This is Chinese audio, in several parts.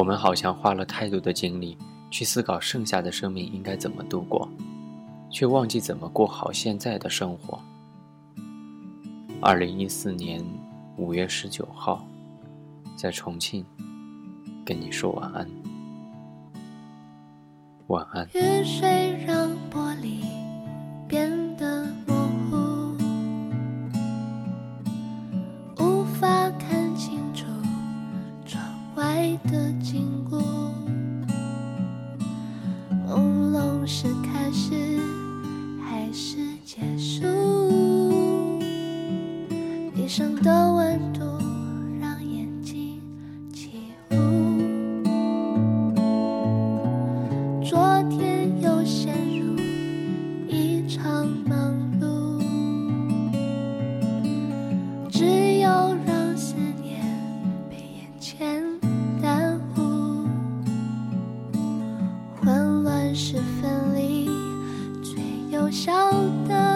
我们好像花了太多的精力去思考剩下的生命应该怎么度过，却忘记怎么过好现在的生活。二零一四年五月十九号，在重庆，跟你说晚安，晚安。雨水让玻璃变地上的温度让眼睛起雾。昨天又陷入一场忙碌，只有让思念被眼前耽误。混乱时分离最有效的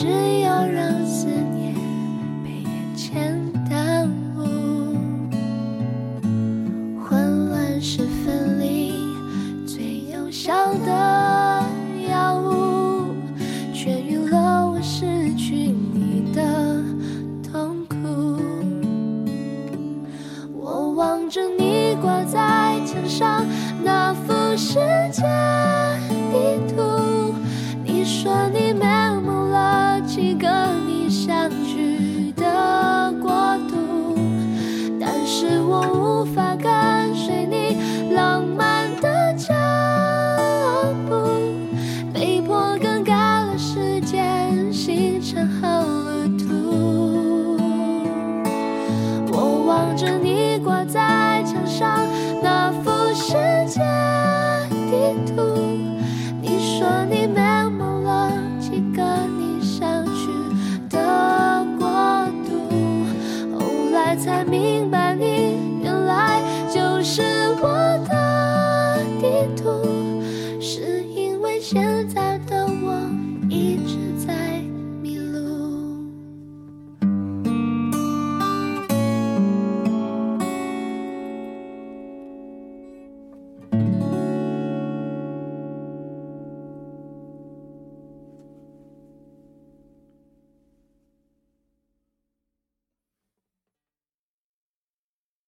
只有让思念被眼前耽误。混乱是分离最有效的药物，痊愈了我失去你的痛苦。我望着你挂在墙上那幅世界